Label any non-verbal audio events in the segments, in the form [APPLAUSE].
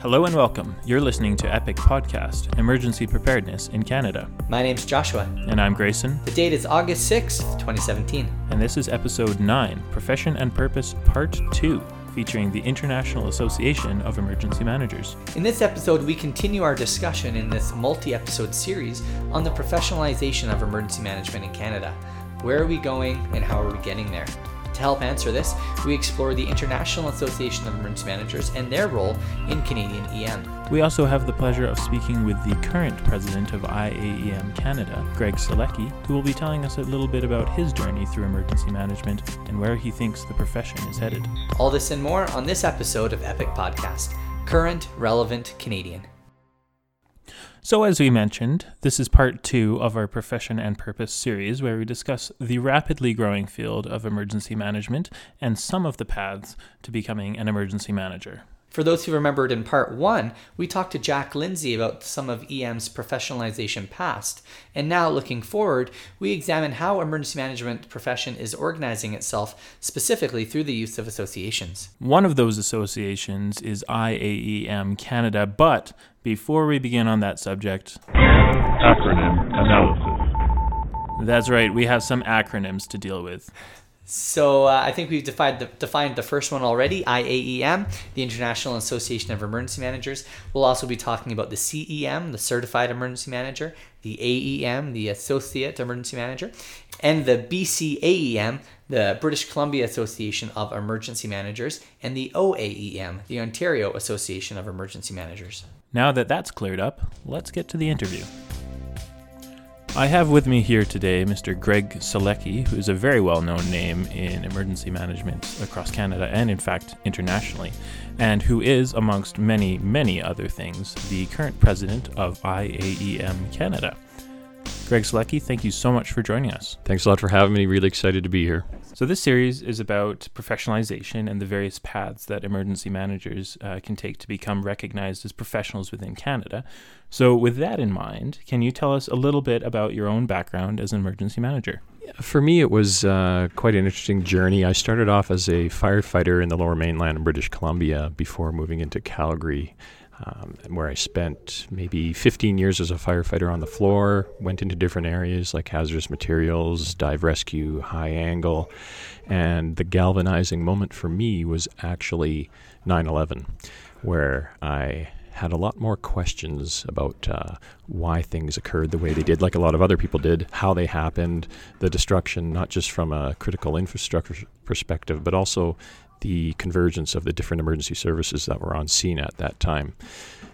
Hello and welcome. You're listening to Epic Podcast, Emergency Preparedness in Canada. My name's Joshua. And I'm Grayson. The date is August 6th, 2017. And this is episode 9, Profession and Purpose Part 2, featuring the International Association of Emergency Managers. In this episode, we continue our discussion in this multi episode series on the professionalization of emergency management in Canada. Where are we going and how are we getting there? To help answer this, we explore the International Association of Emergency Managers and their role in Canadian EM. We also have the pleasure of speaking with the current president of IAEM Canada, Greg Solecki, who will be telling us a little bit about his journey through emergency management and where he thinks the profession is headed. All this and more on this episode of Epic Podcast Current, Relevant, Canadian. So, as we mentioned, this is part two of our Profession and Purpose series, where we discuss the rapidly growing field of emergency management and some of the paths to becoming an emergency manager. For those who remembered in part one, we talked to Jack Lindsay about some of EM's professionalization past. And now, looking forward, we examine how emergency management profession is organizing itself specifically through the use of associations. One of those associations is IAEM Canada, but before we begin on that subject, acronym analysis. That's right, we have some acronyms to deal with. So uh, I think we've defined the, defined the first one already, IAEM, the International Association of Emergency Managers. We'll also be talking about the CEM, the Certified Emergency Manager, the AEM, the Associate Emergency Manager, and the BCAEM, the British Columbia Association of Emergency Managers, and the OAEM, the Ontario Association of Emergency Managers. Now that that's cleared up, let's get to the interview. I have with me here today Mr. Greg Solecki, who is a very well known name in emergency management across Canada and, in fact, internationally, and who is, amongst many, many other things, the current president of IAEM Canada. Greg Solecki, thank you so much for joining us. Thanks a lot for having me. Really excited to be here. So, this series is about professionalization and the various paths that emergency managers uh, can take to become recognized as professionals within Canada. So, with that in mind, can you tell us a little bit about your own background as an emergency manager? For me, it was uh, quite an interesting journey. I started off as a firefighter in the lower mainland in British Columbia before moving into Calgary um, where I spent maybe 15 years as a firefighter on the floor, went into different areas like hazardous materials, dive rescue, high angle. And the galvanizing moment for me was actually 9 11, where I had a lot more questions about uh, why things occurred the way they did, like a lot of other people did, how they happened, the destruction, not just from a critical infrastructure perspective, but also the convergence of the different emergency services that were on scene at that time.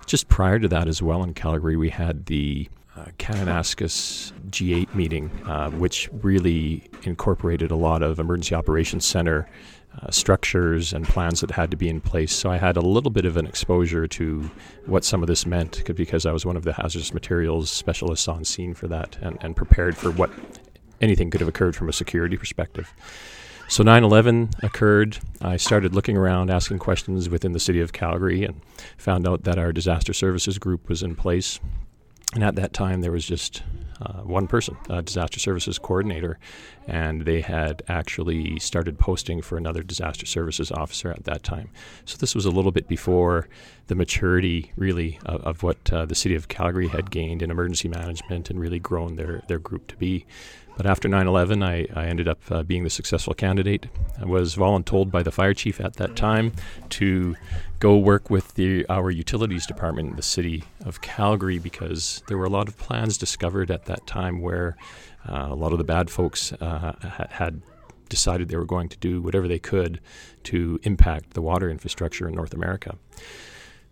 Just prior to that, as well, in Calgary, we had the uh, Kananaskis G8 meeting, uh, which really incorporated a lot of emergency operations center uh, structures and plans that had to be in place. So I had a little bit of an exposure to what some of this meant because I was one of the hazardous materials specialists on scene for that and, and prepared for what anything could have occurred from a security perspective. So 9 11 occurred. I started looking around, asking questions within the city of Calgary, and found out that our disaster services group was in place. And at that time, there was just uh, one person, a disaster services coordinator, and they had actually started posting for another disaster services officer at that time. So this was a little bit before the maturity, really, of, of what uh, the city of Calgary had gained in emergency management and really grown their, their group to be. But after 9 11, I, I, ended up uh, being the successful candidate. I was voluntold by the fire chief at that time to go work with the, our utilities department in the city of Calgary because there were a lot of plans discovered at that time where uh, a lot of the bad folks uh, had decided they were going to do whatever they could to impact the water infrastructure in North America.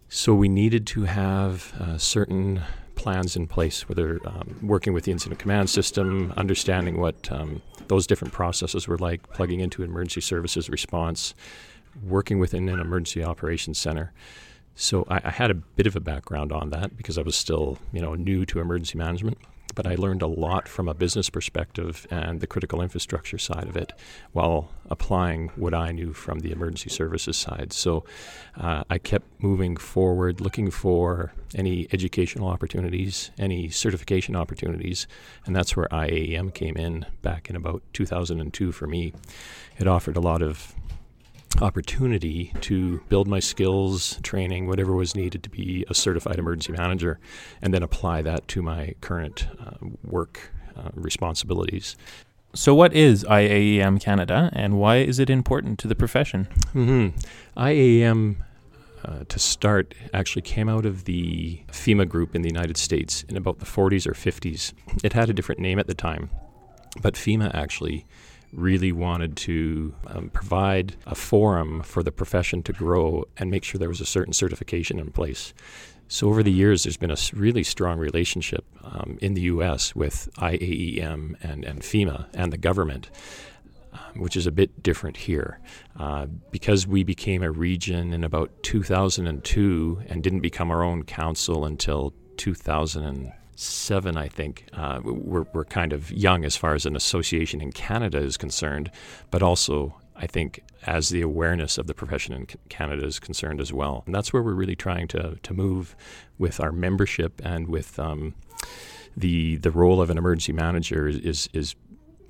So we needed to have uh, certain plans in place, whether um, working with the incident command system, understanding what um, those different processes were like, plugging into emergency services response, working within an emergency operations center. So I, I had a bit of a background on that because I was still, you know, new to emergency management but I learned a lot from a business perspective and the critical infrastructure side of it while applying what I knew from the emergency services side. So uh, I kept moving forward, looking for any educational opportunities, any certification opportunities, and that's where IAEM came in back in about 2002 for me. It offered a lot of opportunity to build my skills, training, whatever was needed to be a certified emergency manager, and then apply that to my current uh, work uh, responsibilities. So, what is IAEM Canada and why is it important to the profession? Mm-hmm. IAEM, uh, to start, actually came out of the FEMA group in the United States in about the 40s or 50s. It had a different name at the time, but FEMA actually really wanted to um, provide a forum for the profession to grow and make sure there was a certain certification in place. So, over the years, there's been a really strong relationship um, in the U.S. with IAEM and, and FEMA and the government, um, which is a bit different here. Uh, because we became a region in about 2002 and didn't become our own council until 2000 seven, I think. Uh, we're, we're kind of young as far as an association in Canada is concerned, but also I think as the awareness of the profession in Canada is concerned as well. And that's where we're really trying to, to move with our membership and with um, the the role of an emergency manager is, is, is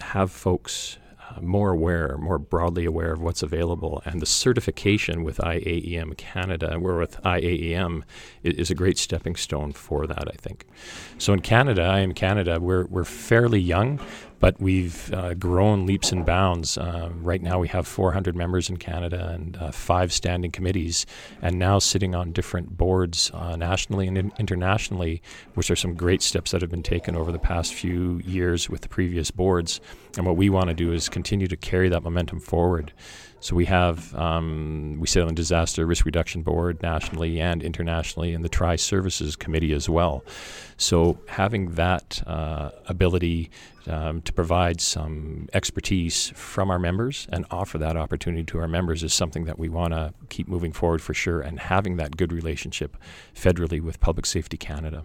have folks more aware, more broadly aware of what's available. And the certification with IAEM Canada, we're with IAEM, is a great stepping stone for that, I think. So in Canada, I am Canada, we're, we're fairly young, but we've uh, grown leaps and bounds. Uh, right now, we have 400 members in Canada and uh, five standing committees, and now sitting on different boards uh, nationally and in- internationally, which are some great steps that have been taken over the past few years with the previous boards. And what we want to do is continue to carry that momentum forward. So we have um, we sit on the Disaster Risk Reduction Board nationally and internationally, and the Tri Services Committee as well. So having that uh, ability um, to provide some expertise from our members and offer that opportunity to our members is something that we want to keep moving forward for sure, and having that good relationship federally with Public Safety Canada.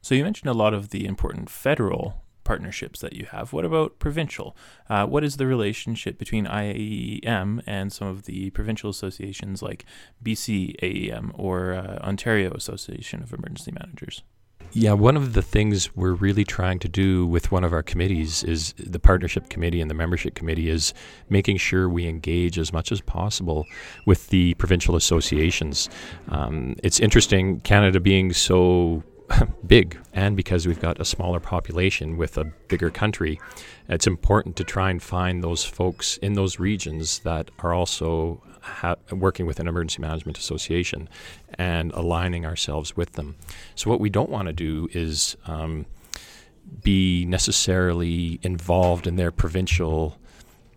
So you mentioned a lot of the important federal partnerships that you have. What about provincial? Uh, what is the relationship between IAEM and some of the provincial associations like BC AEM or uh, Ontario Association of Emergency Managers? Yeah, one of the things we're really trying to do with one of our committees is the partnership committee and the membership committee is making sure we engage as much as possible with the provincial associations. Um, it's interesting, Canada being so [LAUGHS] big, and because we've got a smaller population with a bigger country, it's important to try and find those folks in those regions that are also ha- working with an emergency management association and aligning ourselves with them. So, what we don't want to do is um, be necessarily involved in their provincial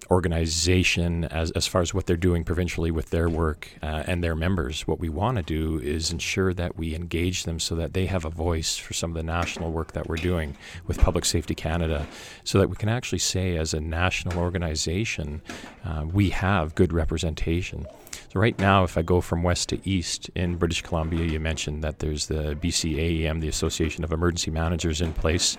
organization as, as far as what they're doing provincially with their work uh, and their members. What we want to do is ensure that we engage them so that they have a voice for some of the national work that we're doing with Public Safety Canada, so that we can actually say, as a national organization, uh, we have good representation. So, right now, if I go from west to east in British Columbia, you mentioned that there's the BCAEM, the Association of Emergency Managers, in place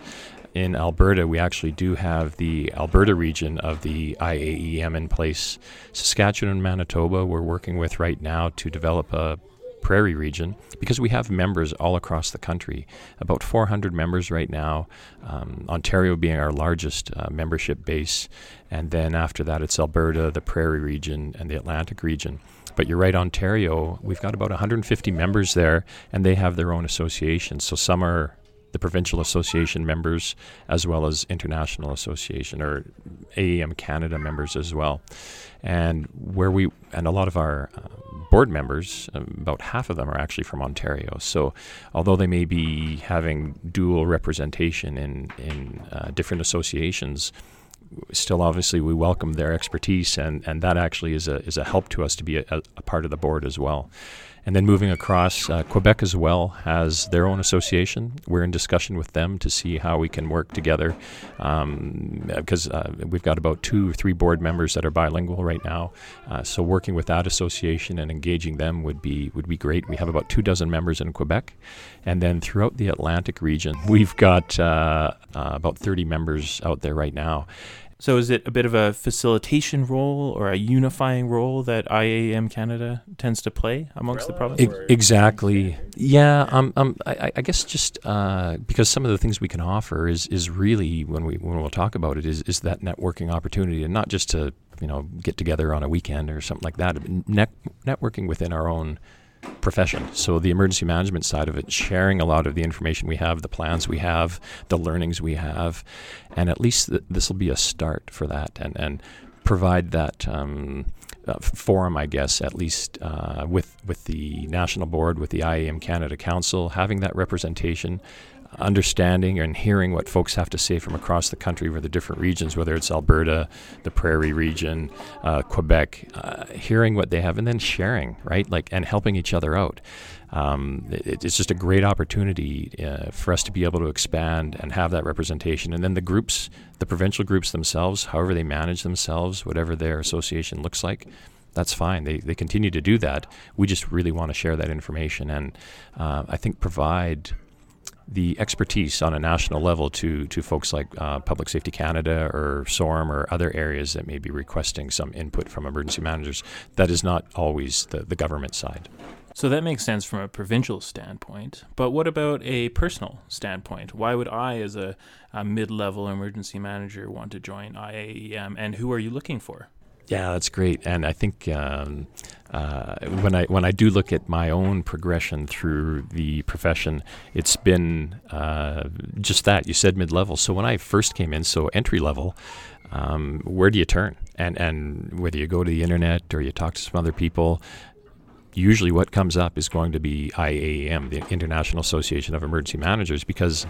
in Alberta, we actually do have the Alberta region of the IAEM in place. Saskatchewan and Manitoba, we're working with right now to develop a prairie region because we have members all across the country, about 400 members right now, um, Ontario being our largest uh, membership base. And then after that, it's Alberta, the prairie region, and the Atlantic region. But you're right, Ontario, we've got about 150 members there, and they have their own associations. So some are the provincial association members as well as international association or AEM Canada members as well. And where we and a lot of our uh, board members, um, about half of them are actually from Ontario. So although they may be having dual representation in in uh, different associations, still obviously we welcome their expertise and, and that actually is a, is a help to us to be a, a part of the board as well. And then moving across, uh, Quebec as well has their own association. We're in discussion with them to see how we can work together because um, uh, we've got about two or three board members that are bilingual right now. Uh, so working with that association and engaging them would be would be great. We have about two dozen members in Quebec, and then throughout the Atlantic region, [LAUGHS] we've got uh, uh, about 30 members out there right now. So is it a bit of a facilitation role or a unifying role that IAM Canada tends to play amongst the provinces? exactly. Yeah. Um. um I, I guess just uh, because some of the things we can offer is is really when we when we'll talk about it is is that networking opportunity and not just to you know, get together on a weekend or something like that. Net- networking within our own profession. So the emergency management side of it, sharing a lot of the information we have, the plans we have, the learnings we have, and at least th- this will be a start for that, and and provide that. Um, uh, forum, I guess, at least uh, with with the national board, with the IAM Canada Council, having that representation, understanding and hearing what folks have to say from across the country for the different regions, whether it's Alberta, the Prairie region, uh, Quebec, uh, hearing what they have and then sharing, right? Like, and helping each other out. Um, it, it's just a great opportunity uh, for us to be able to expand and have that representation. And then the groups, the provincial groups themselves, however they manage themselves, whatever their association looks like, that's fine. They, they continue to do that. We just really want to share that information and uh, I think provide the expertise on a national level to to folks like uh, Public Safety Canada or SOREM or other areas that may be requesting some input from emergency managers. That is not always the, the government side. So that makes sense from a provincial standpoint. But what about a personal standpoint? Why would I, as a, a mid level emergency manager, want to join IAEM? And who are you looking for? Yeah, that's great. And I think um, uh, when I when I do look at my own progression through the profession, it's been uh, just that you said mid level. So when I first came in, so entry level, um, where do you turn? And and whether you go to the internet or you talk to some other people, usually what comes up is going to be IAM, the International Association of Emergency Managers, because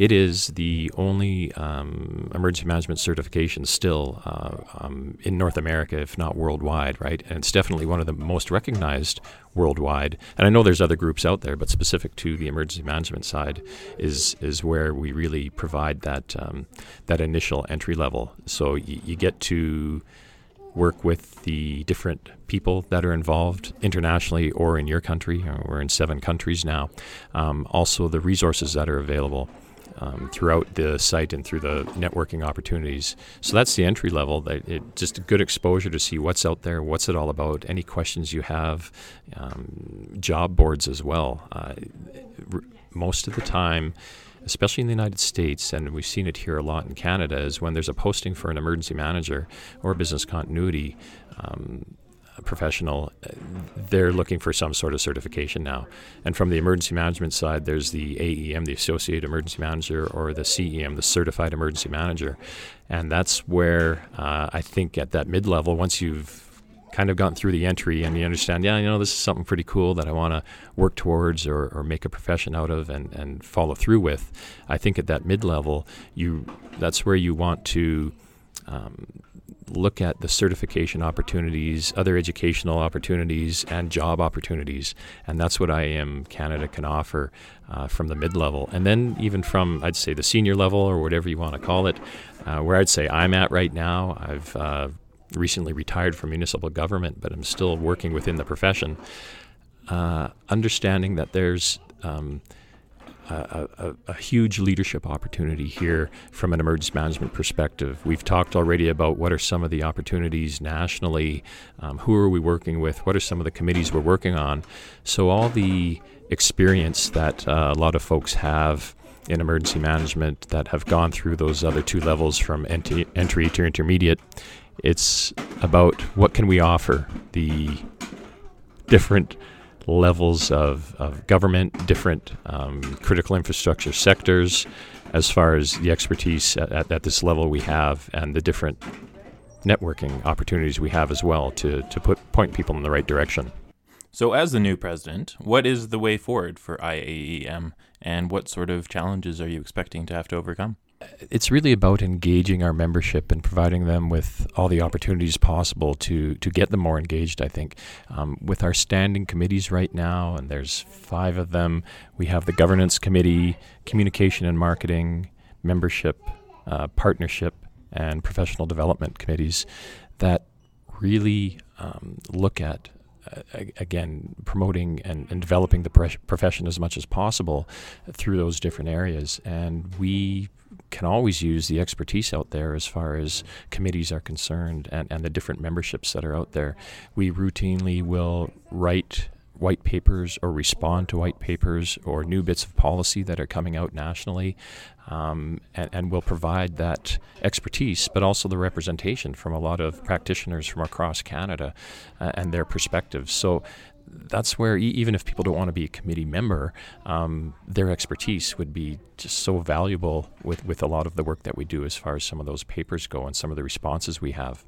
it is the only um, emergency management certification still uh, um, in North America, if not worldwide, right? And it's definitely one of the most recognized worldwide. And I know there's other groups out there, but specific to the emergency management side is is where we really provide that um, that initial entry level. So y- you get to work with the different people that are involved internationally or in your country. Uh, we're in seven countries now. Um, also, the resources that are available. Um, throughout the site and through the networking opportunities. So that's the entry level. That it, just a good exposure to see what's out there, what's it all about, any questions you have, um, job boards as well. Uh, r- most of the time, especially in the United States, and we've seen it here a lot in Canada, is when there's a posting for an emergency manager or business continuity um, professional, uh, they're looking for some sort of certification now. And from the emergency management side, there's the AEM, the Associate Emergency Manager, or the CEM, the Certified Emergency Manager. And that's where uh, I think at that mid level, once you've kind of gotten through the entry and you understand, yeah, you know, this is something pretty cool that I want to work towards or, or make a profession out of and, and follow through with. I think at that mid level, you that's where you want to um, look at the certification opportunities, other educational opportunities, and job opportunities. And that's what IAM Canada can offer uh, from the mid level. And then, even from, I'd say, the senior level or whatever you want to call it, uh, where I'd say I'm at right now, I've uh, recently retired from municipal government, but I'm still working within the profession. Uh, understanding that there's um, a, a, a, huge leadership opportunity here from an emergency management perspective. We've talked already about what are some of the opportunities nationally, um, who are we working with, what are some of the committees we're working on. So, all the experience that uh, a lot of folks have in emergency management that have gone through those other two levels from ent- entry to intermediate, it's about what can we offer the different levels of, of government, different um, critical infrastructure sectors, as far as the expertise at, at, this level we have, and the different networking opportunities we have as well to, to put point people in the right direction. So, as the new president, what is the way forward for IAEM, and what sort of challenges are you expecting to have to overcome? It's really about engaging our membership and providing them with all the opportunities possible to to get them more engaged. I think um, with our standing committees right now, and there's five of them. We have the governance committee, communication and marketing, membership, uh, partnership, and professional development committees that really um, look at uh, again, promoting and, and developing the profession as much as possible through those different areas. And we can always use the expertise out there as far as committees are concerned and, and the different memberships that are out there. We routinely will write white papers or respond to white papers or new bits of policy that are coming out nationally. Um, and, and will provide that expertise, but also the representation from a lot of practitioners from across Canada uh, and their perspectives. So that's where e- even if people don't want to be a committee member, um, their expertise would be just so valuable with, with a lot of the work that we do as far as some of those papers go and some of the responses we have.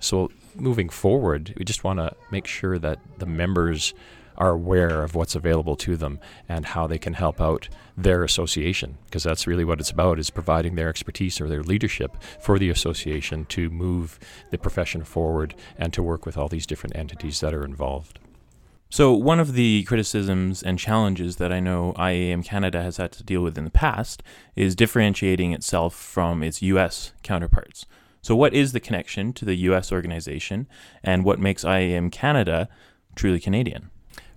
So moving forward, we just want to make sure that the members are aware of what's available to them and how they can help out their association because that's really what it's about is providing their expertise or their leadership for the association to move the profession forward and to work with all these different entities that are involved. So, one of the criticisms and challenges that I know IAM Canada has had to deal with in the past is differentiating itself from its US counterparts. So, what is the connection to the US organization, and what makes IAM Canada truly Canadian?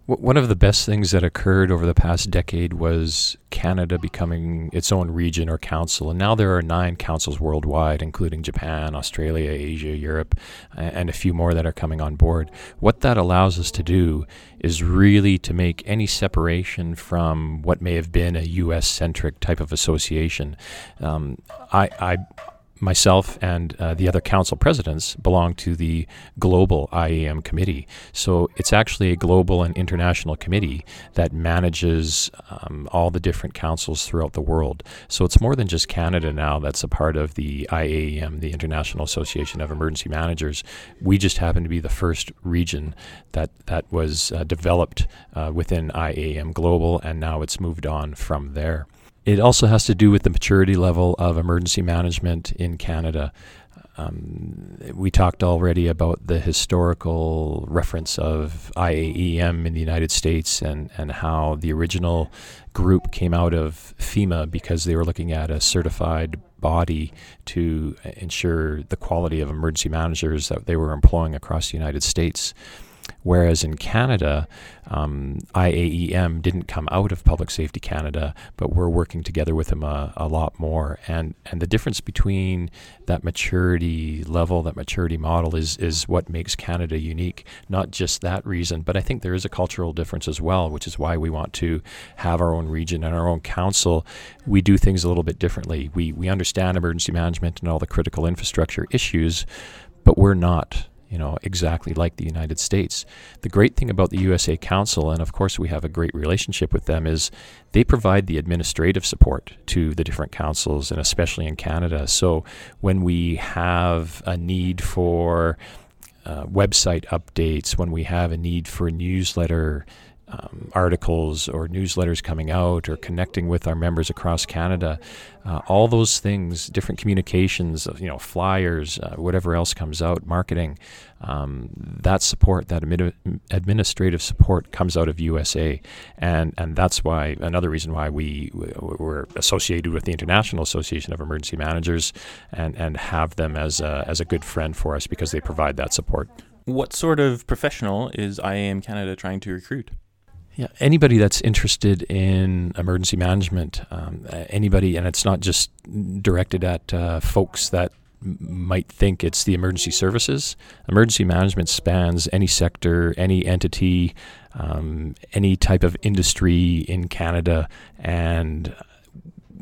One of the best things that occurred over the past decade was Canada becoming its own region or council. And now there are nine councils worldwide, including Japan, Australia, Asia, Europe, and a few more that are coming on board. What that allows us to do is really to make any separation from what may have been a US centric type of association. Um, I, I myself and uh, the other council presidents belong to the global IAM committee. So it's actually a global and international committee that manages um, all the different councils throughout the world. So it's more than just Canada now that's a part of the IAM, the International Association of Emergency Managers. We just happen to be the first region that that was uh, developed uh, within IAM Global, and now it's moved on from there. It also has to do with the maturity level of emergency management in Canada. Um, we talked already about the historical reference of IAEM in the United States and, and how the original group came out of FEMA because they were looking at a certified body to ensure the quality of emergency managers that they were employing across the United States. Whereas in Canada, um, IAEM didn't come out of Public Safety Canada, but we're working together with them a, a, lot more. And and the difference between that maturity level, that maturity model, is is what makes Canada unique. Not just that reason, but I think there is a cultural difference as well, which is why we want to have our own region and our own council. We do things a little bit differently. We we understand emergency management and all the critical infrastructure issues, but we're not you know, exactly like the United States. The great thing about the USA Council, and of course we have a great relationship with them, is they provide the administrative support to the different councils, and especially in Canada. So when we have a need for uh, website updates, when we have a need for newsletter um, articles or newsletters coming out or connecting with our members across Canada, uh, all those things, different communications, you know, flyers, uh, whatever else comes out, marketing, um, that support, that administrative support comes out of USA, and and that's why another reason why we were associated with the International Association of Emergency Managers, and and have them as a, as a good friend for us because they provide that support. What sort of professional is IAM Canada trying to recruit? Yeah, anybody that's interested in emergency management, um, anybody, and it's not just directed at uh, folks that might think it's the emergency services. Emergency management spans any sector, any entity, um, any type of industry in Canada, and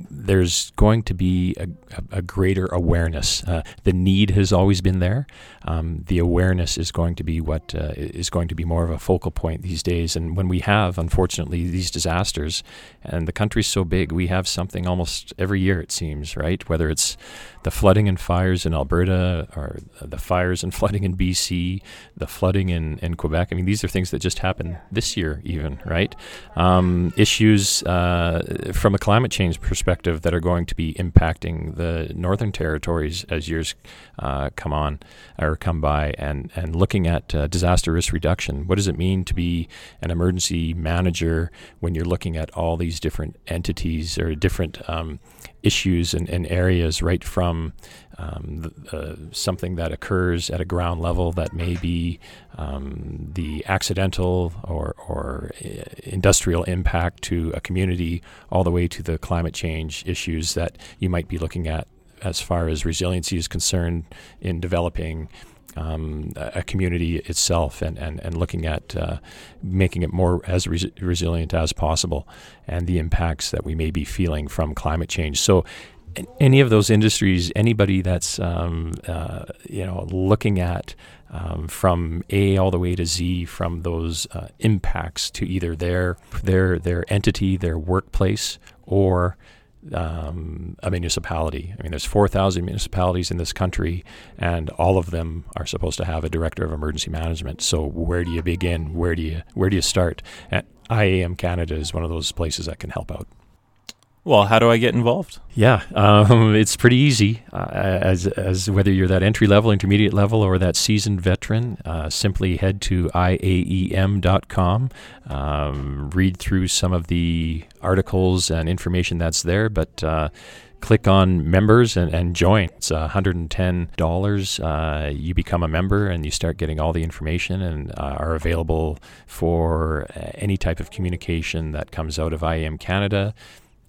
there's going to be a, a, a greater awareness. Uh, the need has always been there. Um, the awareness is going to be what uh, is going to be more of a focal point these days. And when we have, unfortunately, these disasters, and the country's so big, we have something almost every year, it seems, right? Whether it's the flooding and fires in Alberta, or the fires and [LAUGHS] flooding in BC, the flooding in, in Quebec. I mean, these are things that just happened this year, even, right? Um, issues uh, from a climate change perspective that are going to be impacting the northern territories as years uh, come on or come by, and, and looking at uh, disaster risk reduction. What does it mean to be an emergency manager when you're looking at all these different entities or different um, issues and, and, areas, right from um, the, uh, something that occurs at a ground level that may be um, the accidental or, or uh, industrial impact to a community, all the way to the climate change issues that you might be looking at as far as resiliency is concerned in developing um, a community itself and, and, and looking at uh, making it more as res- resilient as possible and the impacts that we may be feeling from climate change. So, any of those industries, anybody that's um, uh, you know looking at um, from A all the way to Z, from those uh, impacts to either their their their entity, their workplace, or um, a municipality. I mean, there's 4,000 municipalities in this country, and all of them are supposed to have a director of emergency management. So where do you begin? Where do you where do you start? And IAM Canada is one of those places that can help out. Well, how do I get involved? Yeah, um, [LAUGHS] it's pretty easy. Uh, as as whether you're that entry level, intermediate level, or that seasoned veteran, uh, simply head to iaem.com, um, read through some of the articles and information that's there, but. Uh, click on members and, and join. It's $110. Uh, you become a member and you start getting all the information and uh, are available for uh, any type of communication that comes out of IAM Canada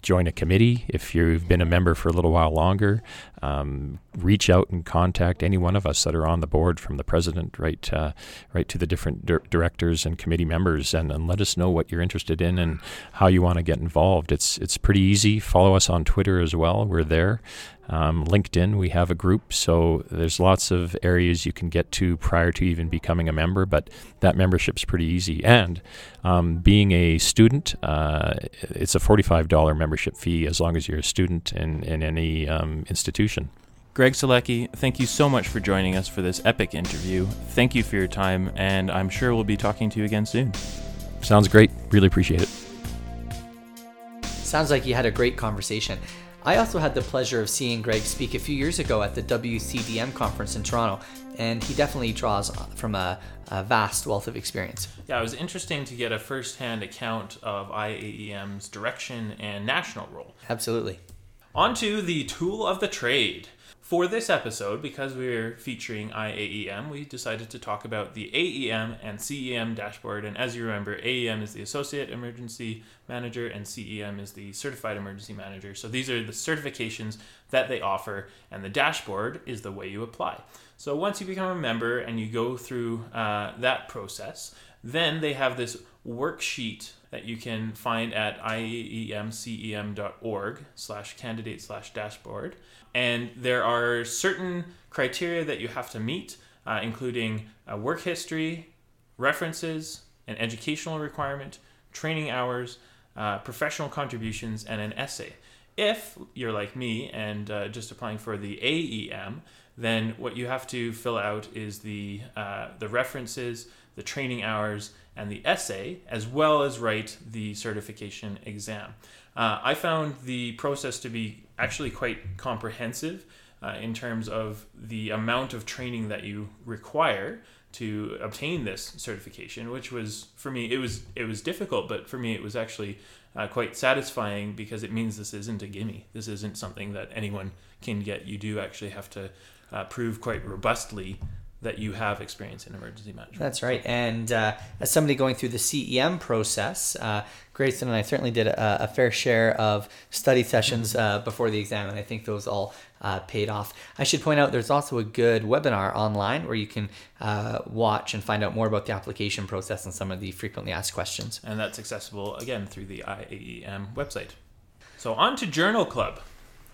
join a committee if you've been a member for a little while longer. Um, reach out and contact any one of us that are on the board, from the president right uh, right to the different dir- directors and committee members, and, and let us know what you're interested in and how you want to get involved. It's it's pretty easy. Follow us on Twitter as well. We're there. Um, LinkedIn, we have a group, so there's lots of areas you can get to prior to even becoming a member, but that membership's pretty easy. And um, being a student, uh, it's a $45 membership fee as long as you're a student in, in any um, institution. Greg Solecki, thank you so much for joining us for this epic interview. Thank you for your time, and I'm sure we'll be talking to you again soon. Sounds great. Really appreciate it. Sounds like you had a great conversation. I also had the pleasure of seeing Greg speak a few years ago at the WCDM conference in Toronto, and he definitely draws from a, a vast wealth of experience. Yeah, it was interesting to get a first-hand account of IAEM's direction and national role. Absolutely. On to the tool of the trade. For this episode, because we're featuring IAEM, we decided to talk about the AEM and CEM dashboard. And as you remember, AEM is the Associate Emergency Manager and CEM is the Certified Emergency Manager. So these are the certifications that they offer, and the dashboard is the way you apply. So once you become a member and you go through uh, that process, then they have this worksheet that you can find at iaemcem.org slash candidate slash dashboard and there are certain criteria that you have to meet, uh, including work history, references, an educational requirement, training hours, uh, professional contributions, and an essay. If you're like me and uh, just applying for the AEM, then what you have to fill out is the uh, the references, the training hours, and the essay, as well as write the certification exam. Uh, I found the process to be actually quite comprehensive uh, in terms of the amount of training that you require to obtain this certification which was for me it was it was difficult but for me it was actually uh, quite satisfying because it means this isn't a gimme. This isn't something that anyone can get. You do actually have to uh, prove quite robustly that you have experience in emergency management. That's right. And uh, as somebody going through the CEM process, uh, Grayson and I certainly did a, a fair share of study sessions uh, before the exam, and I think those all uh, paid off. I should point out there's also a good webinar online where you can uh, watch and find out more about the application process and some of the frequently asked questions. And that's accessible again through the IAEM website. So on to Journal Club.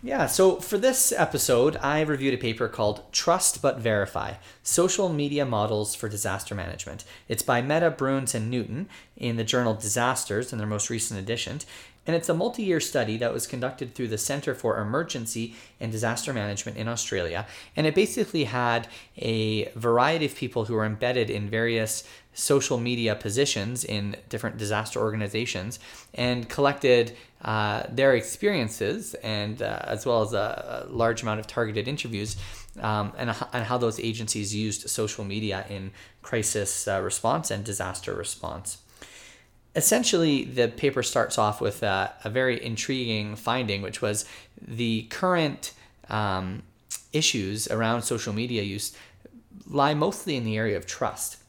Yeah, so for this episode, I reviewed a paper called Trust But Verify Social Media Models for Disaster Management. It's by Mehta, Bruns, and Newton in the journal Disasters in their most recent edition. And it's a multi year study that was conducted through the Center for Emergency and Disaster Management in Australia. And it basically had a variety of people who were embedded in various social media positions in different disaster organizations and collected uh, their experiences and uh, as well as a, a, large amount of targeted interviews um, and, and how those agencies used social media in crisis uh, response and disaster response. Essentially, the paper starts off with a, a very intriguing finding, which was the current um, issues around social media use lie mostly in the area of trust.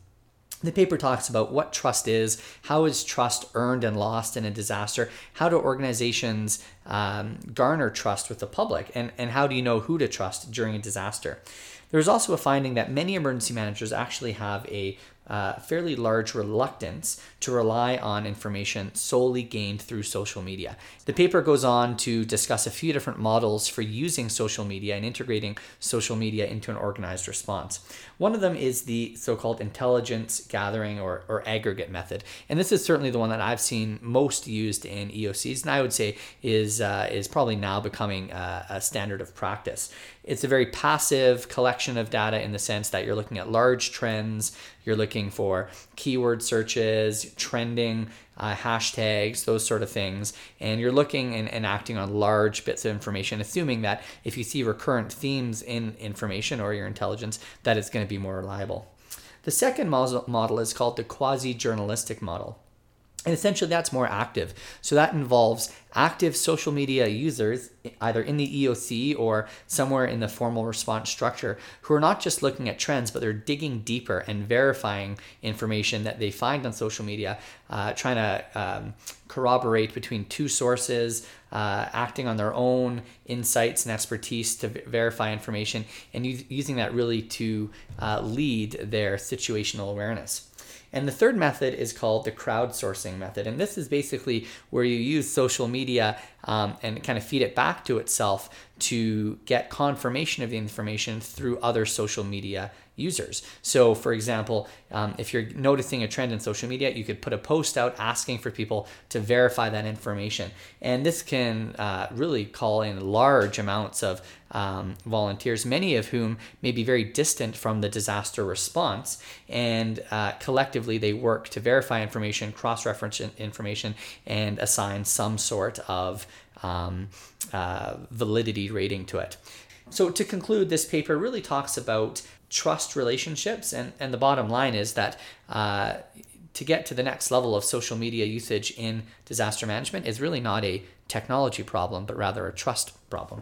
The paper talks about what trust is, how is trust earned and lost in a disaster, how do organizations um, garner trust with the public, and, and how do you know who to trust during a disaster. There's also a finding that many emergency managers actually have a uh, fairly large reluctance to rely on information solely gained through social media. The paper goes on to discuss a few different models for using social media and integrating social media into an organized response. One of them is the so called intelligence gathering or, or aggregate method. And this is certainly the one that I've seen most used in EOCs, and I would say is, uh, is probably now becoming a, a standard of practice. It's a very passive collection of data in the sense that you're looking at large trends, you're looking for keyword searches, trending uh, hashtags, those sort of things, and you're looking and, and acting on large bits of information, assuming that if you see recurrent themes in information or your intelligence, that it's going to be more reliable. The second model is called the quasi journalistic model. And essentially, that's more active. So that involves active social media users, either in the EOC or somewhere in the formal response structure, who are not just looking at trends, but they're digging deeper and verifying information that they find on social media, uh, trying to um, corroborate between two sources, uh, acting on their own insights and expertise to verify information, and u- using that really to uh, lead their situational awareness. And the third method is called the crowdsourcing method. And this is basically where you use social media um, and kind of feed it back to itself to get confirmation of the information through other social media users. So, for example, um, if you're noticing a trend in social media, you could put a post out asking for people to verify that information. And this can uh, really call in large amounts of um, volunteers, many of whom may be very distant from the disaster response. And uh, collectively, they work to verify information, cross reference information, and assign some sort of um, uh, validity rating to it. So, to conclude, this paper really talks about trust relationships, and, and the bottom line is that uh, to get to the next level of social media usage in disaster management is really not a technology problem, but rather a trust problem.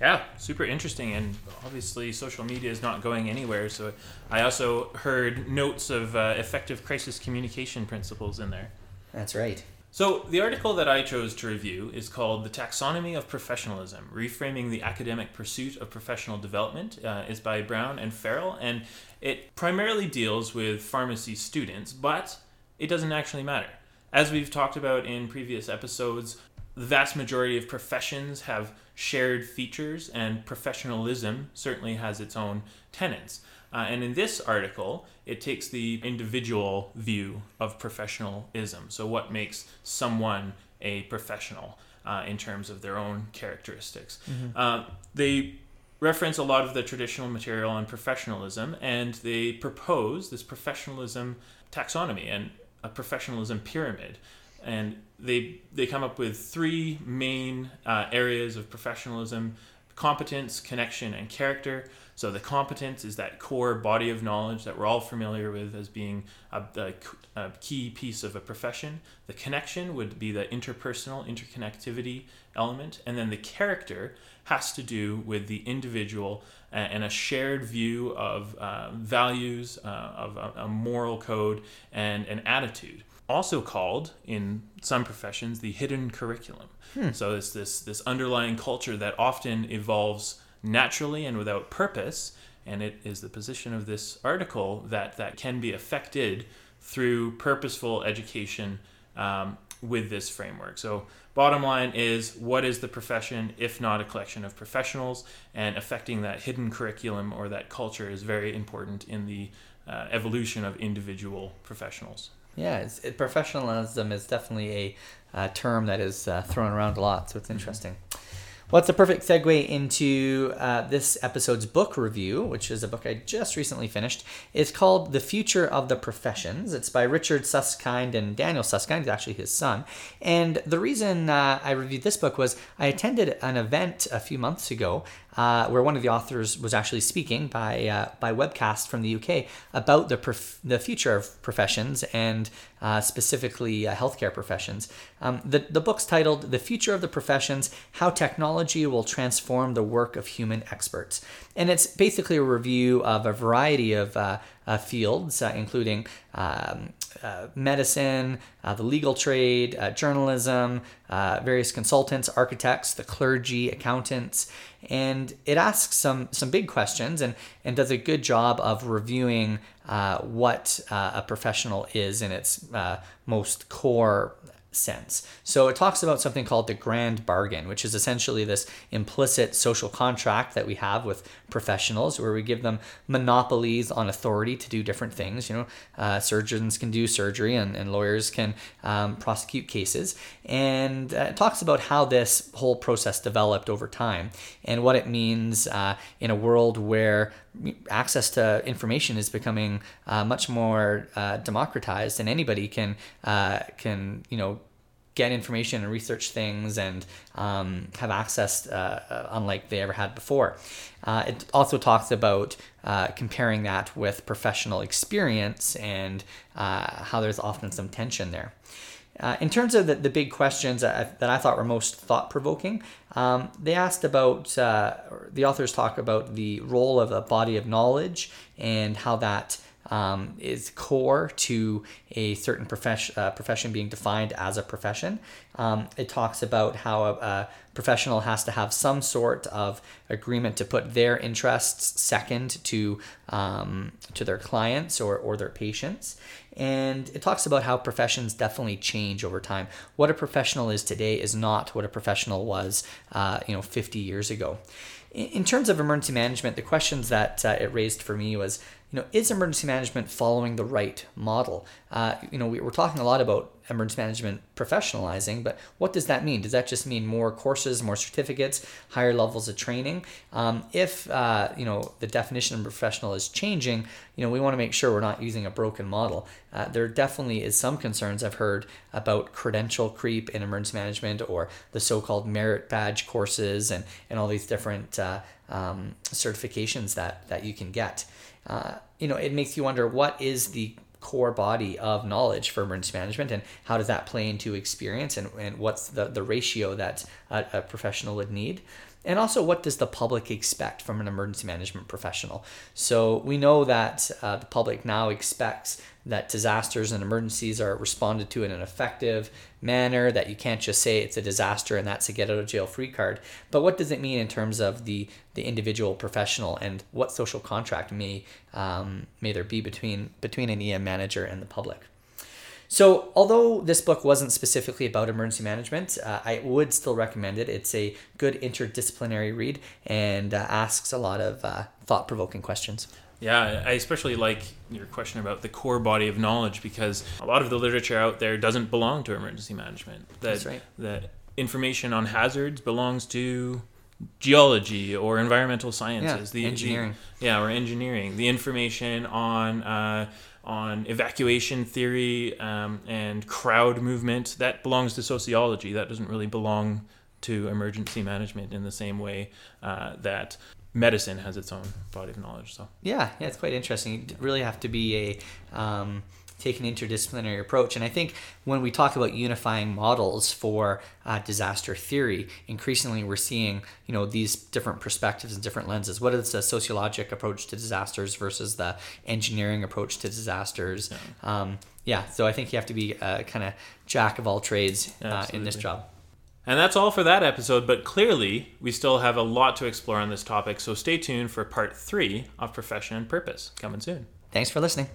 Yeah, super interesting. And obviously, social media is not going anywhere. So, I also heard notes of uh, effective crisis communication principles in there. That's right. So, the article that I chose to review is called The Taxonomy of Professionalism Reframing the Academic Pursuit of Professional Development. Uh, is by Brown and Ferrill, and it primarily deals with pharmacy students, but it doesn't actually matter. As we've talked about in previous episodes, the vast majority of professions have shared features, and professionalism certainly has its own tenets. Uh, and in this article, it takes the individual view of professionalism. So, what makes someone a professional uh, in terms of their own characteristics? Mm-hmm. Uh, they reference a lot of the traditional material on professionalism, and they propose this professionalism taxonomy and a professionalism pyramid. And they they come up with three main uh, areas of professionalism: competence, connection, and character. So the competence is that core body of knowledge that we're all familiar with as being a, a, a, key piece of a profession. The connection would be the interpersonal interconnectivity element, and then the character has to do with the individual and a shared view of uh, values, uh, of a, a moral code, and an attitude also called in some professions the hidden curriculum. Hmm. So it's this this underlying culture that often evolves naturally and without purpose. And it is the position of this article that that can be affected through purposeful education um, with this framework. So, bottom line is what is the profession if not a collection of professionals? And affecting that hidden curriculum or that culture is very important in the uh, evolution of individual professionals. Yeah, it, professionalism is definitely a uh, term that is uh, thrown around a lot, so it's mm-hmm. interesting. Well, it's a perfect segue into uh, this episode's book review, which is a book I just recently finished. It's called The Future of the Professions. It's by Richard Susskind and Daniel Susskind, is actually his son. And the reason uh, I reviewed this book was I attended an event a few months ago uh, where one of the authors was actually speaking by uh, by webcast from the UK about the prof- the future of professions and uh, specifically uh, healthcare professions. Um, the the book's titled "The Future of the Professions: How Technology Will Transform the Work of Human Experts," and it's basically a review of a variety of uh, fields, including um, medicine, the legal trade, journalism, various consultants, architects, the clergy, accountants, and it asks some some big questions and and does a good job of reviewing uh, what a professional is in its most core sense. So it talks about something called the grand bargain, which is essentially this implicit social contract that we have with professionals where we give them monopolies on authority to do different things. You know, uh, surgeons can do surgery and, and lawyers can um, prosecute cases. And uh, it talks about how this whole process developed over time and what it means uh, in a world where access to information is becoming uh, much more uh, democratized and anybody can uh, can you know get information and research things and um, have access uh, uh, unlike they ever had before. Uh, it also talks about uh, comparing that with professional experience and uh, how there's often some tension there. Uh, in terms of the, the big questions that I, thought were most thought provoking, um, they asked about, the authors talk about the role of a body of knowledge and how that um, is core to a certain profession, uh, profession being defined as a profession. Um, it talks about how a, a, professional has to have some sort of agreement to put their interests second to um, to their clients or, or their patients. And it talks about how professions definitely change over time. What a professional is today is not what a professional was, uh, you know, 50 years ago. In, terms of emergency management, the questions that uh, it raised for me was you know, is emergency management following the right model? Uh, you know, we, are talking a lot about emergency management professionalizing, but what does that mean? Does that just mean more courses, more certificates, higher levels of training? Um, if uh, you know the definition of professional is changing, you know, we want to make sure we're not using a broken model. Uh, there definitely is some concerns I've heard about credential creep in emergency management or the so-called merit badge courses and and all these different uh, um, certifications that that you can get uh, you know, it makes you wonder what is the core body of knowledge for emergency management and how does that play into experience and, and what's the, the ratio that a, a professional would need? And also what does the public expect from an emergency management professional? So we know that uh, the public now expects that disasters and emergencies are responded to in an effective manner, that you can't just say it's a disaster and that's a get out of jail free card. But what does it mean in terms of the, the individual professional and what social contract may, um, may there be between, between an EM manager and the public? So, although this book wasn't specifically about emergency management, uh, I would still recommend it. It's a good interdisciplinary read and uh, asks a lot of uh, thought provoking questions. Yeah, I especially like your question about the core body of knowledge because a lot of the literature out there doesn't belong to emergency management. That, That's right. That information on hazards belongs to geology or environmental sciences. Yeah, the engineering. The, yeah, or engineering. The information on uh, on evacuation theory um, and crowd movement that belongs to sociology. That doesn't really belong to emergency management in the same way uh, that medicine has its own body of knowledge. So yeah, yeah, it's quite interesting. You really have to be a um, take an interdisciplinary approach. And I think when we talk about unifying models for uh, disaster theory, increasingly we're seeing you know these different perspectives and different lenses. What is the sociologic approach to disasters versus the engineering approach to disasters? Yeah, um, yeah so I think you have to be a kind of jack of all trades uh, in this job. And that's all for that episode, but clearly we still have a lot to explore on this topic, so stay tuned for part three of Profession and Purpose, coming soon. Thanks for listening.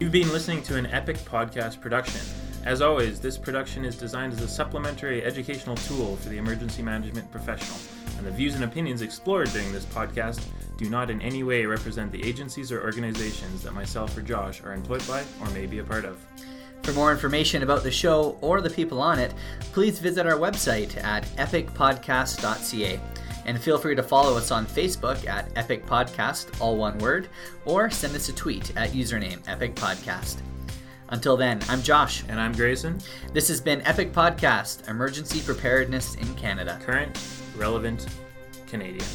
You've been listening to an epic podcast production. As always, this production is designed as a supplementary educational tool for the emergency management professional, and the views and opinions explored during this podcast do not in any way represent the agencies or organizations that myself or Josh are employed by or may be a part of. For more information about the show or the people on it, please visit our website at epicpodcast.ca. And feel free to follow us on Facebook at Epic Podcast, all one word, or send us a tweet at username Epic Podcast. Until then, I'm Josh. And I'm Grayson. This has been Epic Podcast Emergency Preparedness in Canada. Current, relevant, Canadian.